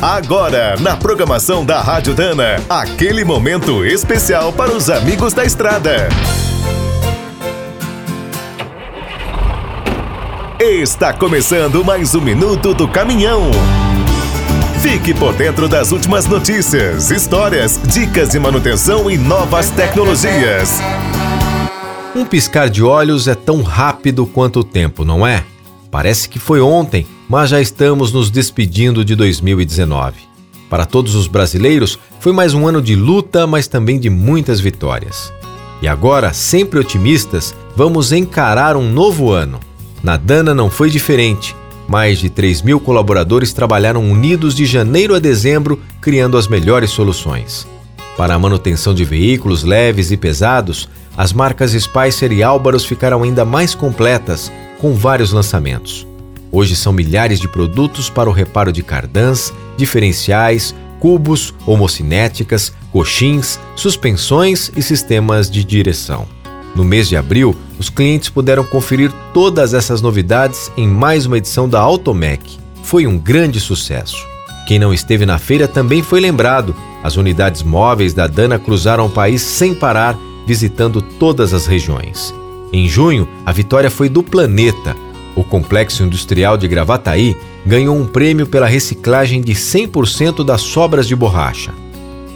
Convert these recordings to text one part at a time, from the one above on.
Agora, na programação da Rádio Dana, aquele momento especial para os amigos da estrada. Está começando mais um minuto do caminhão. Fique por dentro das últimas notícias, histórias, dicas de manutenção e novas tecnologias. Um piscar de olhos é tão rápido quanto o tempo, não é? Parece que foi ontem, mas já estamos nos despedindo de 2019. Para todos os brasileiros, foi mais um ano de luta, mas também de muitas vitórias. E agora, sempre otimistas, vamos encarar um novo ano. Na Dana não foi diferente. Mais de 3 mil colaboradores trabalharam unidos de janeiro a dezembro, criando as melhores soluções. Para a manutenção de veículos leves e pesados, as marcas Spicer e Álvaros ficaram ainda mais completas, com vários lançamentos. Hoje são milhares de produtos para o reparo de cardãs, diferenciais, cubos, homocinéticas, coxins, suspensões e sistemas de direção. No mês de abril, os clientes puderam conferir todas essas novidades em mais uma edição da Automec. Foi um grande sucesso. Quem não esteve na feira também foi lembrado. As unidades móveis da Dana cruzaram o país sem parar visitando todas as regiões. Em junho, a vitória foi do Planeta. O complexo industrial de Gravataí ganhou um prêmio pela reciclagem de 100% das sobras de borracha.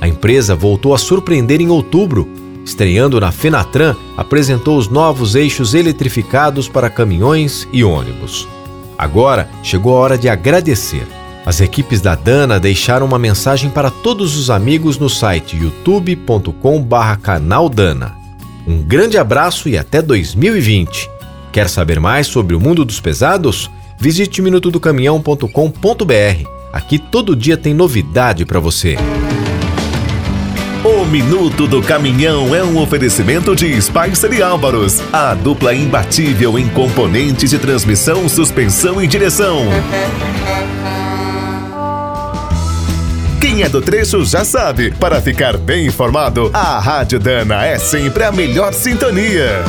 A empresa voltou a surpreender em outubro. Estreando na Fenatran, apresentou os novos eixos eletrificados para caminhões e ônibus. Agora chegou a hora de agradecer. As equipes da Dana deixaram uma mensagem para todos os amigos no site youtube.com/canaldana. Um grande abraço e até 2020. Quer saber mais sobre o mundo dos pesados? Visite minutodocaminhão.com.br. Aqui todo dia tem novidade para você. O Minuto do Caminhão é um oferecimento de Spicer e Álvaros, a dupla imbatível em componentes de transmissão, suspensão e direção. Quem é do trecho já sabe. Para ficar bem informado, a Rádio Dana é sempre a melhor sintonia.